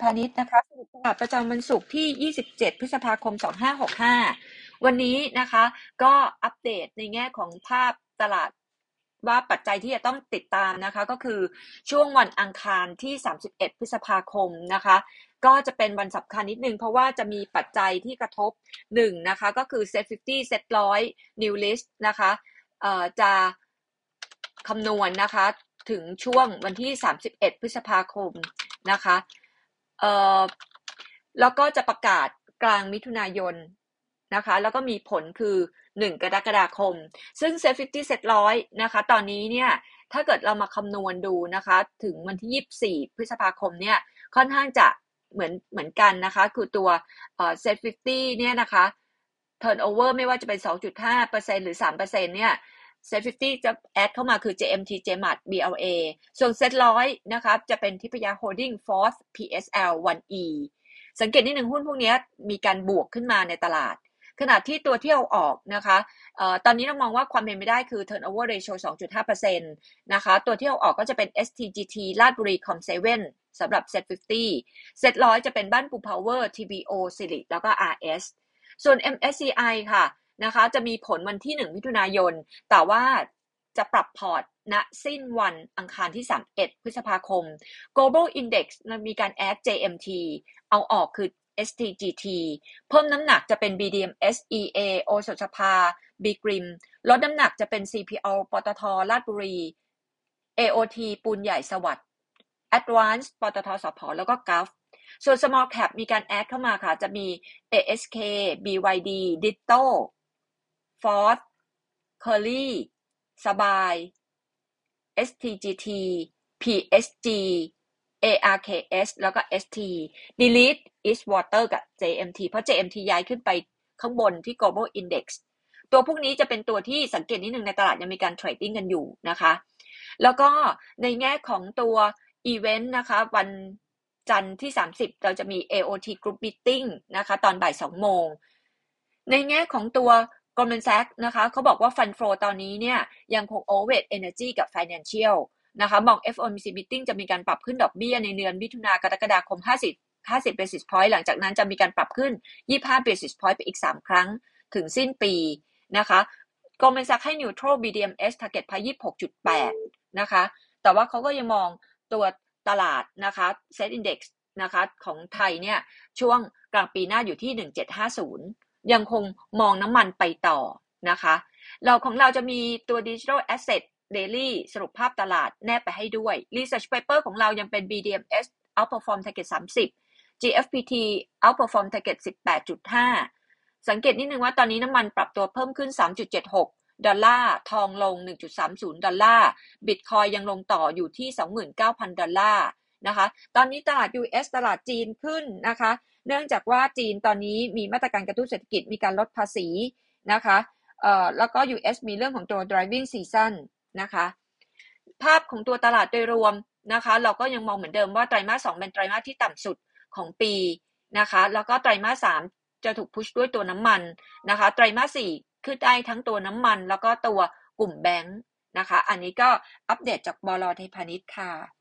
พาณิชย์นะคะสรุปตลาดประจำวันศุกร์ที่ 27 พฤษภาคม 2565 วันนี้นะคะ ก็อัปเดตในแง่ของภาพตลาดว่าปัจจัยที่จะต้องติดตามนะคะ ก็คือช่วงวันอังคารที่ 31 พฤษภาคมนะคะ ก็จะเป็นวันสำคัญนิดนึง เพราะว่าจะมีปัจจัยที่กระทบหนึ่งนะคะ ก็คือ Set 50 Set 100 New List นะคะเอ่อจะคำนวณนะคะ ถึงช่วงวันที่ 31 พฤษภาคมนะคะ เอ่อแล้วก็จะประกาศกลางมิถุนายนนะคะ แล้วก็มีผลคือ 1 กรกฎาคม ซึ่ง Set 50 Set 100นะคะ ตอนนี้เนี่ย ถ้าเกิดเรามาคำนวณดูนะคะ ถึงวันที่ 24 พฤษภาคมเนี่ย ค่อนข้างจะเหมือนเหมือนกันนะคะ คือตัวเอ่อ Set 50เนี่ยนะคะ turnover ไม่ว่าจะเป็น 2.5%หรือ 3%เนี่ย Set 50 จะแอดเข้ามาคือ JMT JMAT BLA ส่วน Set 100 นะคะจะเป็นทิพยา Holding Force PSL 1E สังเกตนิดหนึ่งหุ้นพวกนี้มีการบวกขึ้นมาในตลาด ขณะที่ตัวที่เอาออกนะคะเอ่อตอนนี้เรามองว่าความเป็นไปได้คือ turnover ratio 2.5%นะคะตัวที่เอาออกก็จะเป็น STGT ลาดบุรี Com 7สำหรับ Set 50 Set 100 จะเป็นบ้านปู Power TBO สิริแล้วก็ RS ส่วน MSCI ค่ะ นะคะ จะมีผลวันที่ 1 มิถุนายน แต่ว่าจะปรับพอร์ตณสิ้นวันอังคารที่ 31 พฤษภาคม Global Index มีการแอด JMT เอาออกคือ STGT เพิ่มน้ำหนักจะเป็น BDM SEA โอสถสภา B Grim ลดน้ำหนักจะเป็น CPO ปตทลาดบุรี AOT ปูนใหญ่สวัสด์ Advance ปตทสพแล้วก็ Gulf ส่วน small cap มีการแอดเข้ามาค่ะ จะมี ASK BYD Ditto Ford Curly สบาย STGT PSG ARKS แล้วก็ ST Delete Eastwater กับ JMT เพราะ JMT ย้ายขึ้นไปข้างบนที่ Global Index ตัวพวกนี้จะเป็นตัวที่สังเกตนิดนึงในตลาดยังมีการเทรดดิ้งกันอยู่นะคะ แล้วก็ในแง่ของตัวอีเวนต์นะคะ วันจันทร์ที่ 30 เราจะมี AOT Group Meeting นะคะ ตอนบ่าย 2 โมง ในแง่ของตัว Goldman Sachs นะคะเขาบอกว่า Fund Flow ตอนนี้เนี่ยยังคง Overweight Energy กับ Financial นะคะมอง FOMC Meeting จะมีการปรับขึ้นดอกเบี้ยในเดือนมิถุนากรกฎาคม 50 50 basis point หลังจากนั้นจะมีการปรับขึ้น 25 basis point ไปอีก 3 ครั้งถึงสิ้นปีนะคะ Goldman Sachs ให้ Neutral BDMs Target Price 26.8 นะคะ แต่ว่าเขาก็ยังมองตัวตลาดนะคะ Set Index นะคะของไทยเนี่ยช่วงกลางปีหน้าอยู่ที่ 1750 ยังคงมองน้ำมันไปต่อนะคะ เราของเราจะมีตัว Digital Asset Daily สรุปภาพตลาดแนบไปให้ด้วย Research Paper ของเรายังเป็น BDMs Outperform Target 30 GFPT Outperform Target 18.5 สังเกตนิดนึงว่าตอนนี้น้ำมันปรับตัวเพิ่มขึ้น 3.76ดอลลาร์ทองลง 1.30 ดอลลาร์บิตคอยยังลงต่ออยู่ที่ 29,000 ดอลลาร์ นะคะ ตอนนี้ตลาด US ตลาดจีนขึ้นนะคะ เนื่องจากว่าจีนตอนนี้มีมาตรการกระตุ้นเศรษฐกิจมีการลดภาษีนะคะเอ่อแล้วก็ US มีเรื่องของตัว driving season นะคะ ภาพของตัวตลาดโดยรวมนะคะ เราก็ยังมองเหมือนเดิมว่าไตรมาส2เป็นไตรมาสที่ต่ำสุดของปีนะคะ แล้วก็ไตรมาส3จะถูกพุชด้วยตัวน้ำมันนะคะ ไตรมาส4ขึ้นได้ทั้งตัวน้ำมัน แล้วก็ตัวกลุ่มแบงค์นะคะ อันนี้ก็อัปเดตจากบลไทยพาณิชย์ค่ะ